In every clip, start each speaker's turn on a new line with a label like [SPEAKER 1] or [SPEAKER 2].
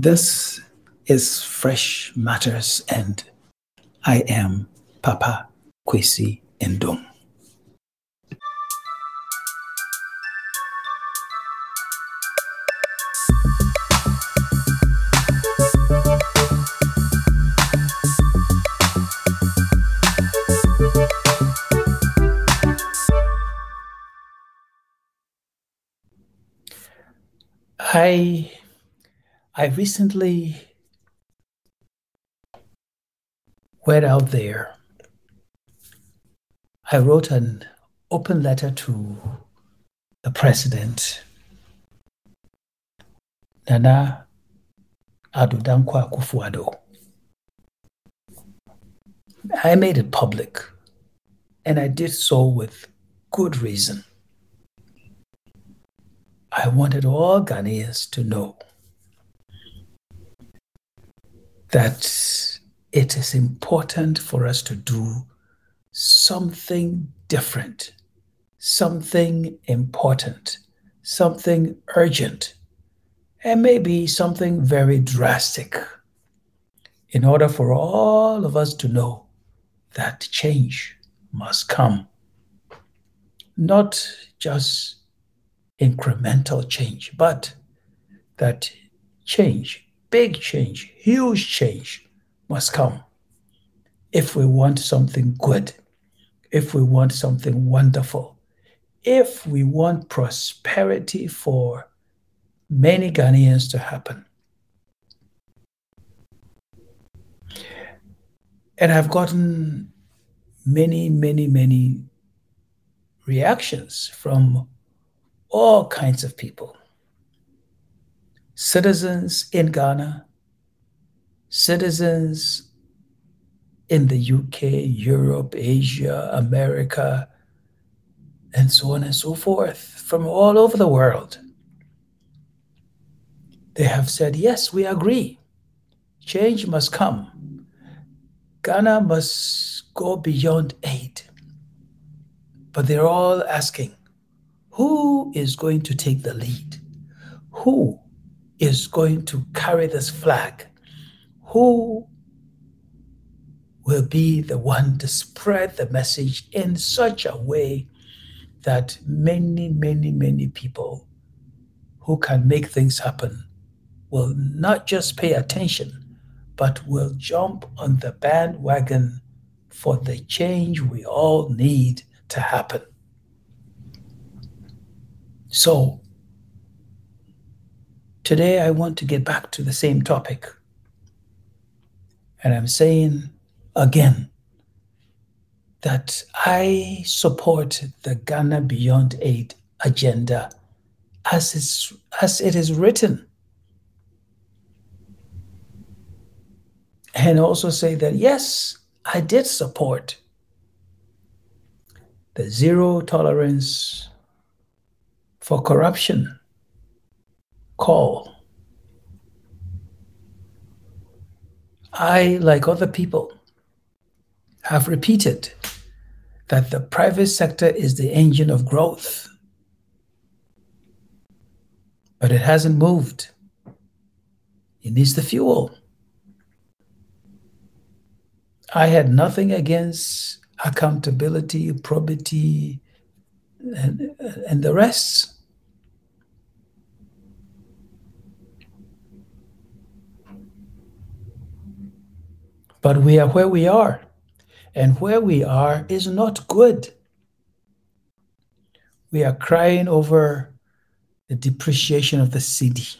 [SPEAKER 1] This is Fresh Matters, and I am Papa Kwesi Nduom. I I recently went out there. I wrote an open letter to the president, Nana Addo Dankwa Akufo-Addo. I made it public, and I did so with good reason. I wanted all Ghanaians to know that it is important for us to do something different, something important, something urgent, and maybe something very drastic in order for all of us to know that change must come. Not just incremental change, but that change, big change, huge change must come if we want something good, if we want something wonderful, if we want prosperity for many Ghanaians to happen. And I've gotten many, many, many reactions from all kinds of people citizens in Ghana, citizens in the UK, Europe, Asia, America, and so on and so forth from all over the world. They have said, yes, we agree. Change must come. Ghana must go beyond aid. But they're all asking, who is going to take the lead? Who is going to carry this flag? Who will be the one to spread the message in such a way that many, many, many people who can make things happen will not just pay attention, but will jump on the bandwagon for the change we all need to happen. So, today I want to get back to the same topic. And I'm saying again that I support the Ghana Beyond Aid agenda as, it's, as it is written. And also say that, yes, I did support the zero tolerance for corruption call. I, like other people, have repeated that the private sector is the engine of growth. But it hasn't moved. It needs the fuel. I had nothing against accountability, probity, and, and the rest. But we are where we are. And where we are is not good. We are crying over the depreciation of the cedi.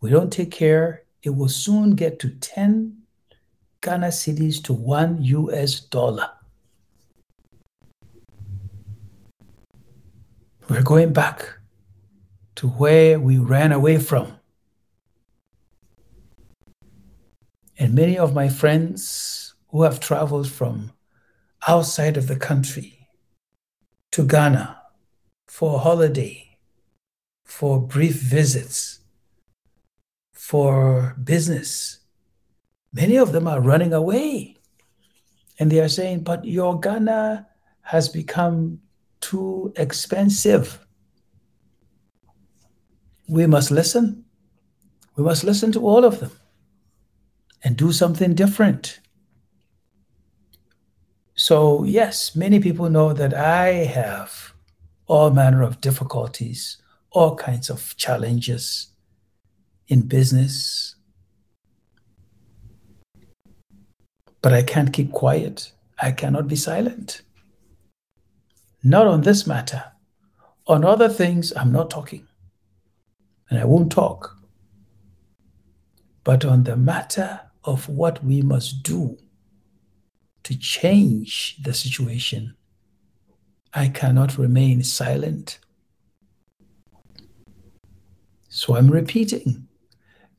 [SPEAKER 1] We don't take care, it will soon get to 10 Ghana cedis to one US dollar. We're going back to where we ran away from. And many of my friends who have traveled from outside of the country to Ghana for a holiday, for brief visits, for business, many of them are running away. And they are saying, but your Ghana has become too expensive. We must listen. We must listen to all of them and do something different. So, yes, many people know that I have all manner of difficulties, all kinds of challenges in business. But I can't keep quiet. I cannot be silent. Not on this matter. On other things, I'm not talking. And I won't talk. But on the matter of what we must do to change the situation, I cannot remain silent. So I'm repeating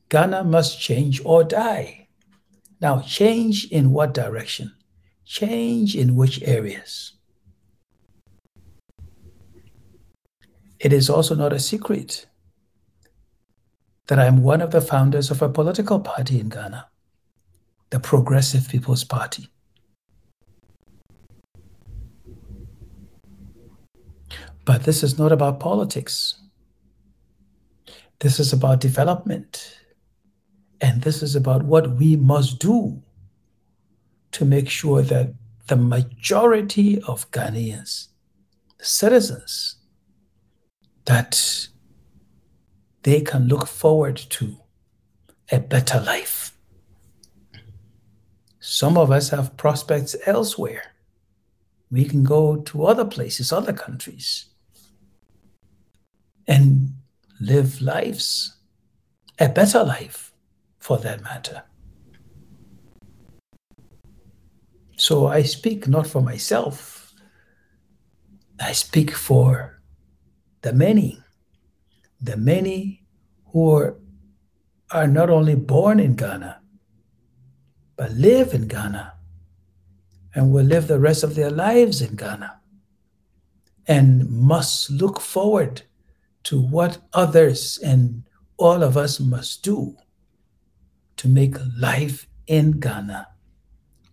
[SPEAKER 1] Ghana must change or die. Now, change in what direction? Change in which areas? It is also not a secret that I am one of the founders of a political party in Ghana, the Progressive People's Party. But this is not about politics. This is about development. And this is about what we must do to make sure that the majority of Ghanaians, citizens, that they can look forward to a better life. Some of us have prospects elsewhere. We can go to other places, other countries, and live lives, a better life for that matter. So I speak not for myself, I speak for the many, the many who are, are not only born in Ghana, but live in Ghana and will live the rest of their lives in Ghana and must look forward to what others and all of us must do to make life in Ghana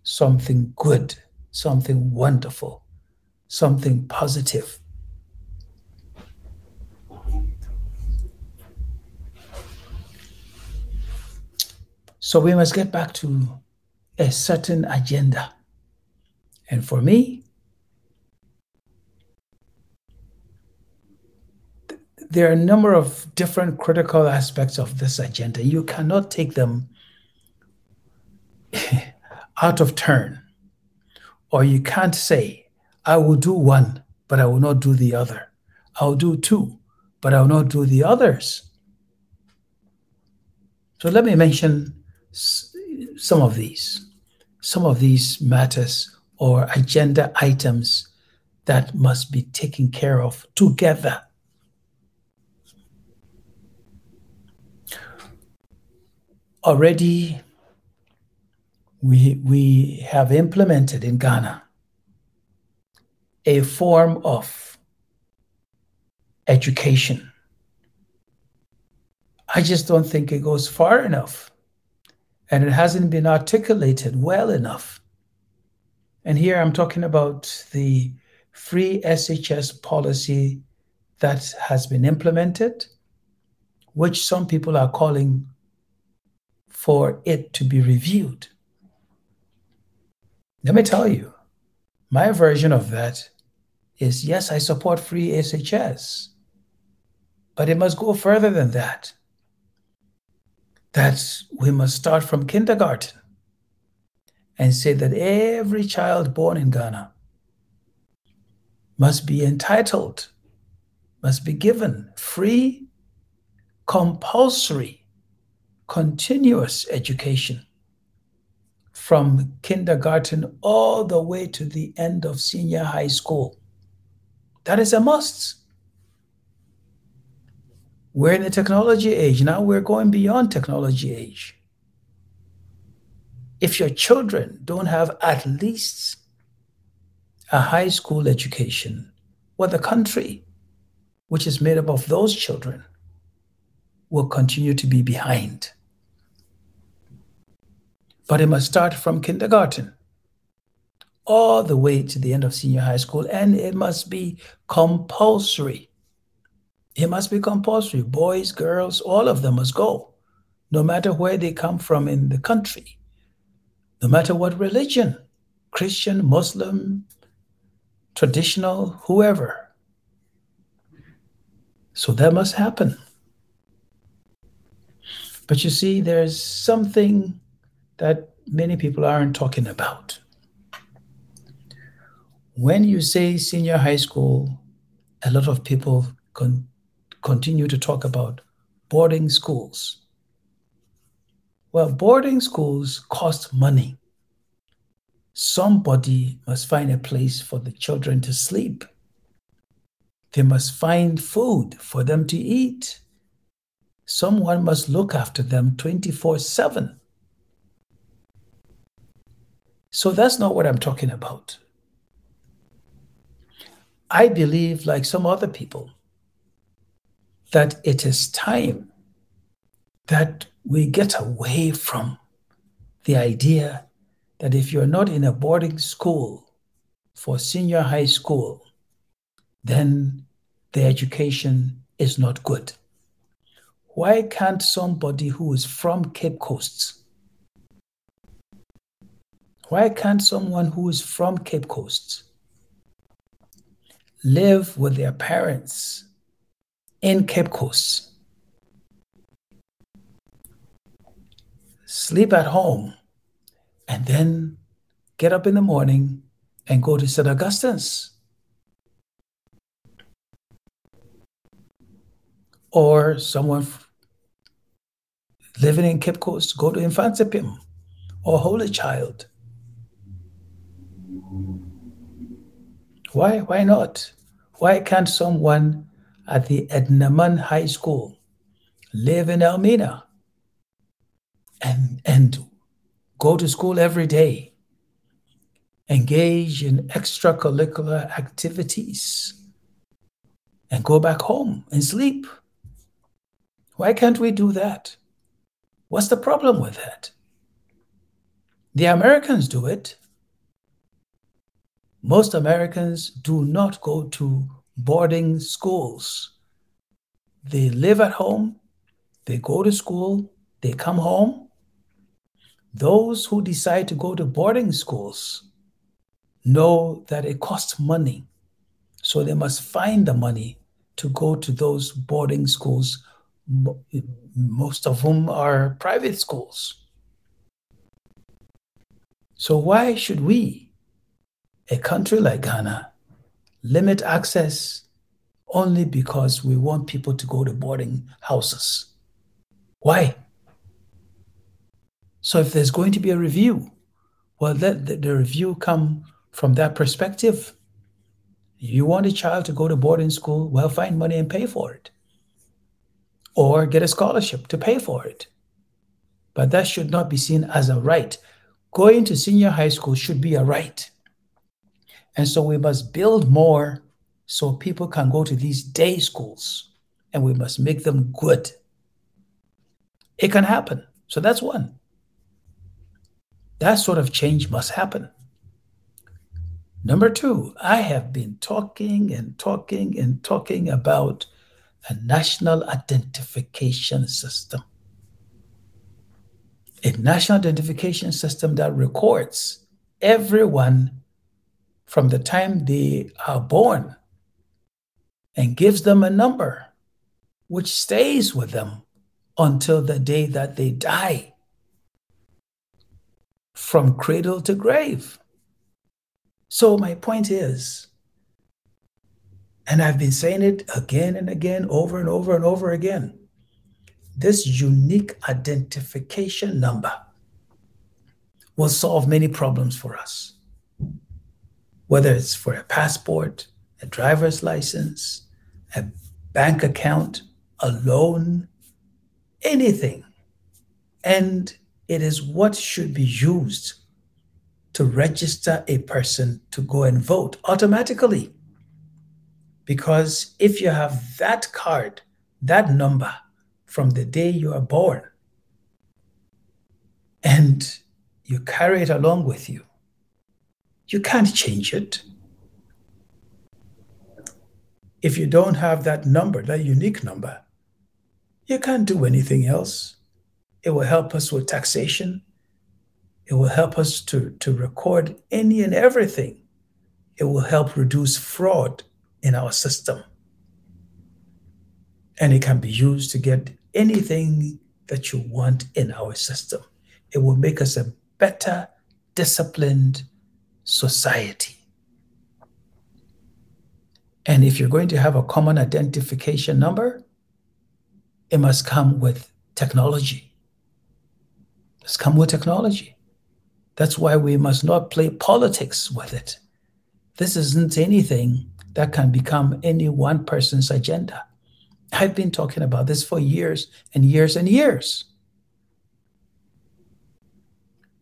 [SPEAKER 1] something good, something wonderful, something positive. So we must get back to a certain agenda. And for me, there are a number of different critical aspects of this agenda. You cannot take them out of turn. Or you can't say, I will do one, but I will not do the other. I'll do two, but I will not do the others. So let me mention some of these, some of these matters or agenda items that must be taken care of together. Already we, we have implemented in Ghana a form of education. I just don't think it goes far enough and it hasn't been articulated well enough. And here I'm talking about the free SHS policy that has been implemented, which some people are calling for it to be reviewed. Let me tell you, my version of that is yes, I support free SHS, but it must go further than that. That we must start from kindergarten and say that every child born in Ghana must be entitled, must be given free, compulsory, continuous education from kindergarten all the way to the end of senior high school. That is a must. We're in the technology age. Now we're going beyond technology age. If your children don't have at least a high school education, well, the country, which is made up of those children, will continue to be behind but it must start from kindergarten all the way to the end of senior high school, and it must be compulsory. It must be compulsory. Boys, girls, all of them must go no matter where they come from in the country, no matter what religion Christian, Muslim, traditional, whoever. So that must happen. But you see, there's something that many people aren't talking about. When you say senior high school, a lot of people con- continue to talk about boarding schools. Well, boarding schools cost money. Somebody must find a place for the children to sleep. They must find food for them to eat. Someone must look after them 24 7. So that's not what I'm talking about. I believe, like some other people, that it is time that we get away from the idea that if you're not in a boarding school for senior high school, then the education is not good. Why can't somebody who is from Cape Coast, why can't someone who is from Cape Coast live with their parents in Cape Coast, sleep at home, and then get up in the morning and go to St. Augustine's? Or someone living in Cape Coast, go to Mfantsipim or Holy Child. Why? Why not? Why can't someone at the Edinaman High School live in Elmina and, and go to school every day, engage in extracurricular activities, and go back home and sleep? Why can't we do that? What's the problem with that? The Americans do it. Most Americans do not go to boarding schools. They live at home, they go to school, they come home. Those who decide to go to boarding schools know that it costs money. So they must find the money to go to those boarding schools most of whom are private schools. So, why should we, a country like Ghana, limit access only because we want people to go to boarding houses? Why? So, if there's going to be a review, well, let the, review come from that perspective. You want a child to go to boarding school, well, find money and pay for it or get a scholarship to pay for it. But that should not be seen as a right. Going to senior high school should be a right. And so we must build more so people can go to these day schools and we must make them good. It can happen. So that's one. That sort of change must happen. Number two, I have been talking and talking and talking about a national identification system. A national identification system that records everyone from the time they are born and gives them a number which stays with them until the day that they die from cradle to grave. So, my point is and I've been saying it again and again, over and over and over again. This unique identification number will solve many problems for us. Whether it's for a passport, a driver's license, a bank account, a loan, anything. And it is what should be used to register a person to go and vote automatically. Because if you have that card, that number from the day you are born, and you carry it along with you, you can't change it. If you don't have that number, that unique number, you can't do anything else. It will help us with taxation. It will help us to, to record any and everything. It will help reduce fraud in our system. And it can be used to get anything that you want in our system. It will make us a better, disciplined society. And if you're going to have a common identification number, it must come with technology. It's come with technology. That's why we must not play politics with it. This isn't anything that can become any one person's agenda. I've been talking about this for years and years and years.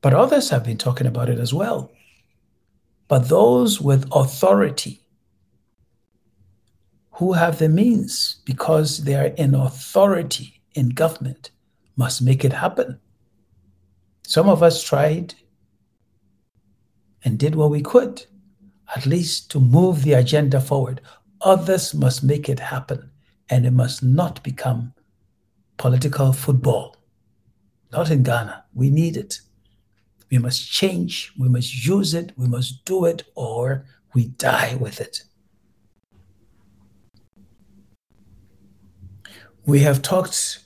[SPEAKER 1] But others have been talking about it as well. But those with authority who have the means because they are in authority in government must make it happen. Some of us tried and did what we could, at least to move the agenda forward. Others must make it happen, and it must not become political football. Not in Ghana. We need it. We must change, we must use it, we must do it, or we die with it. We have talked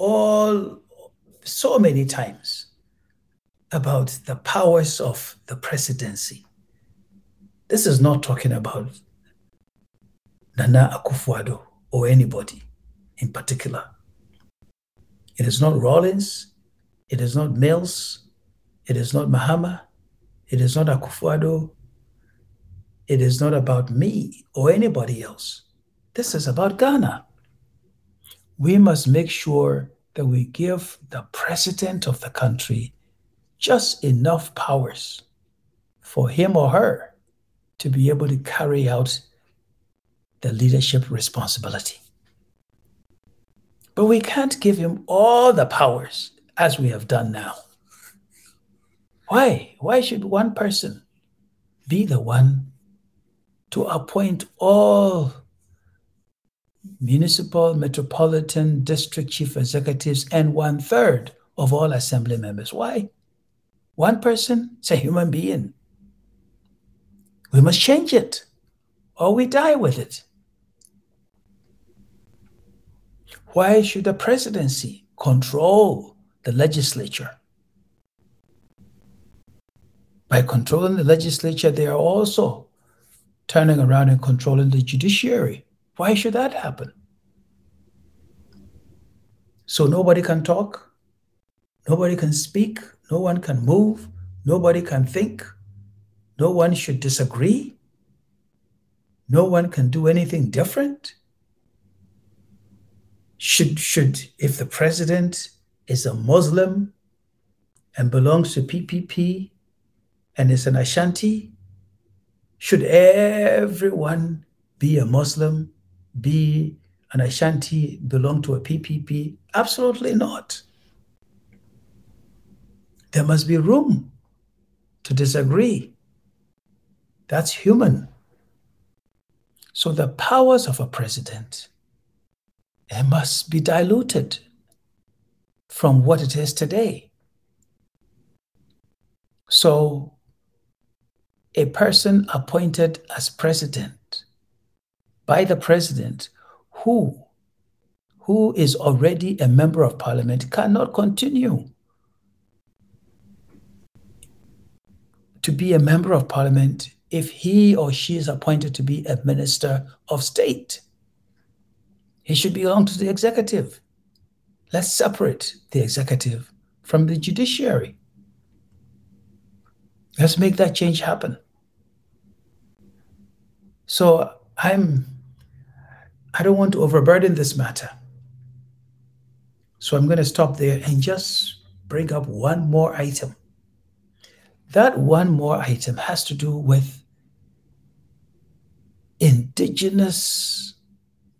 [SPEAKER 1] all so many times about the powers of the presidency. This is not talking about Nana Akufo-Addo or anybody in particular. It is not Rawlings, it is not Mills, it is not Mahama, it is not Akufo-Addo, it is not about me or anybody else. This is about Ghana we must make sure that we give the president of the country just enough powers for him or her to be able to carry out the leadership responsibility. But we can't give him all the powers as we have done now. Why? Why should one person be the one to appoint all municipal, metropolitan, district chief executives, and one third of all assembly members. Why? One person is a human being. We must change it or we die with it. Why should the presidency control the legislature? By controlling the legislature, they are also turning around and controlling the judiciary. Why should that happen? So nobody can talk, nobody can speak, no one can move, nobody can think, no one should disagree, no one can do anything different. Should, should if the president is a Muslim and belongs to PPP and is an Ashanti, should everyone be a Muslim be an Ashanti, belong to a PPP? Absolutely not. There must be room to disagree. That's human. So the powers of a president it must be diluted from what it is today. So a person appointed as president by the president who who is already a member of parliament cannot continue to be a member of parliament if he or she is appointed to be a minister of state. He should belong to the executive. Let's separate the executive from the judiciary. Let's make that change happen. So I'm I don't want to overburden this matter. So I'm going to stop there and just bring up one more item. That one more item has to do with indigenous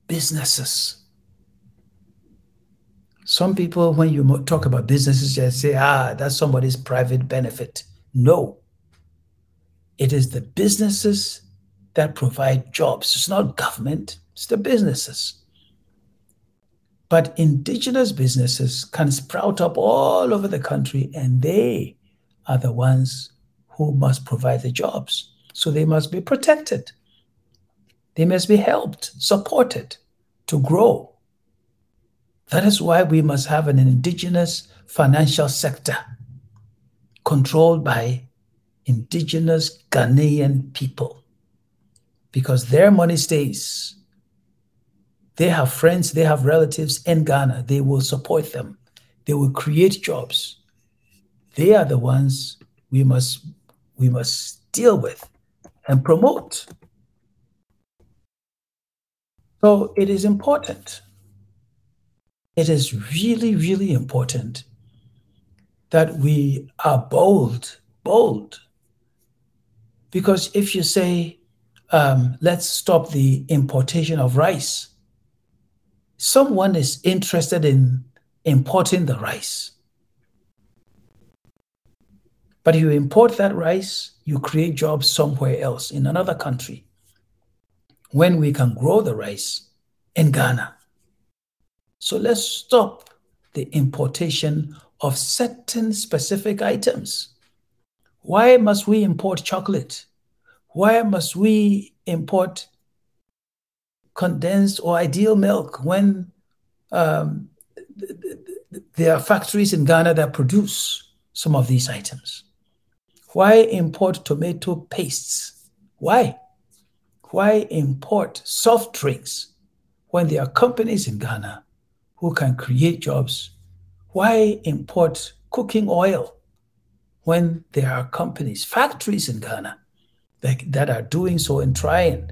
[SPEAKER 1] businesses. Some people, when you talk about businesses, just say, ah, that's somebody's private benefit. No, it is the businesses that provide jobs. It's not government, it's the businesses. But indigenous businesses can sprout up all over the country, and they are the ones who must provide the jobs. So they must be protected. They must be helped, supported to grow. That is why we must have an indigenous financial sector controlled by indigenous Ghanaian people because their money stays they have friends, they have relatives in Ghana. They will support them. They will create jobs. They are the ones we must we must deal with and promote. So it is important. It is really, really important that we are bold, bold. Because if you say, um, let's stop the importation of rice, someone is interested in importing the rice. But you import that rice, you create jobs somewhere else in another country. When we can grow the rice in Ghana. So let's stop the importation of certain specific items. Why must we import chocolate? Why must we import condensed or ideal milk when um, there are factories in Ghana that produce some of these items? Why import tomato pastes? Why? Why import soft drinks when there are companies in Ghana who can create jobs? Why import cooking oil when there are companies, factories in Ghana that, that are doing so and trying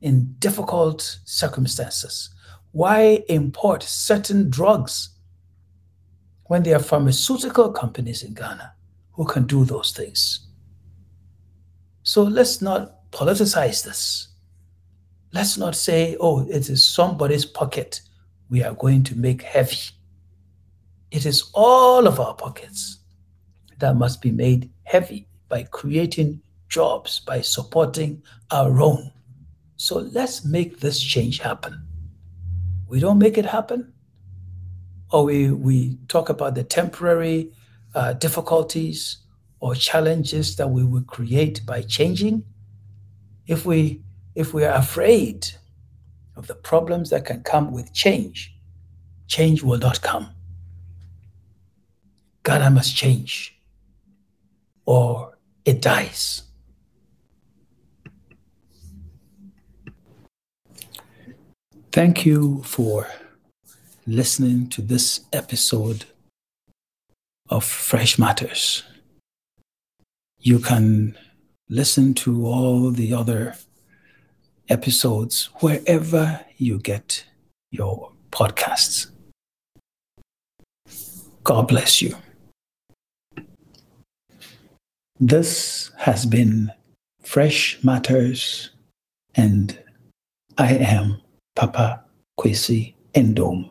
[SPEAKER 1] in difficult circumstances? Why import certain drugs when there are pharmaceutical companies in Ghana who can do those things? So let's not politicize this. Let's not say, oh, it is somebody's pocket we are going to make heavy. It is all of our pockets that must be made heavy by creating jobs, by supporting our own. So let's make this change happen. We don't make it happen, or we, we talk about the temporary uh, difficulties or challenges that we will create by changing. If we if we are afraid of the problems that can come with change, change will not come. Ghana must change, or it dies. Thank you for listening to this episode of Fresh Matters. You can listen to all the other episodes wherever you get your podcasts. God bless you. This has been Fresh Matters, and I am Papa Kwesi Nduom.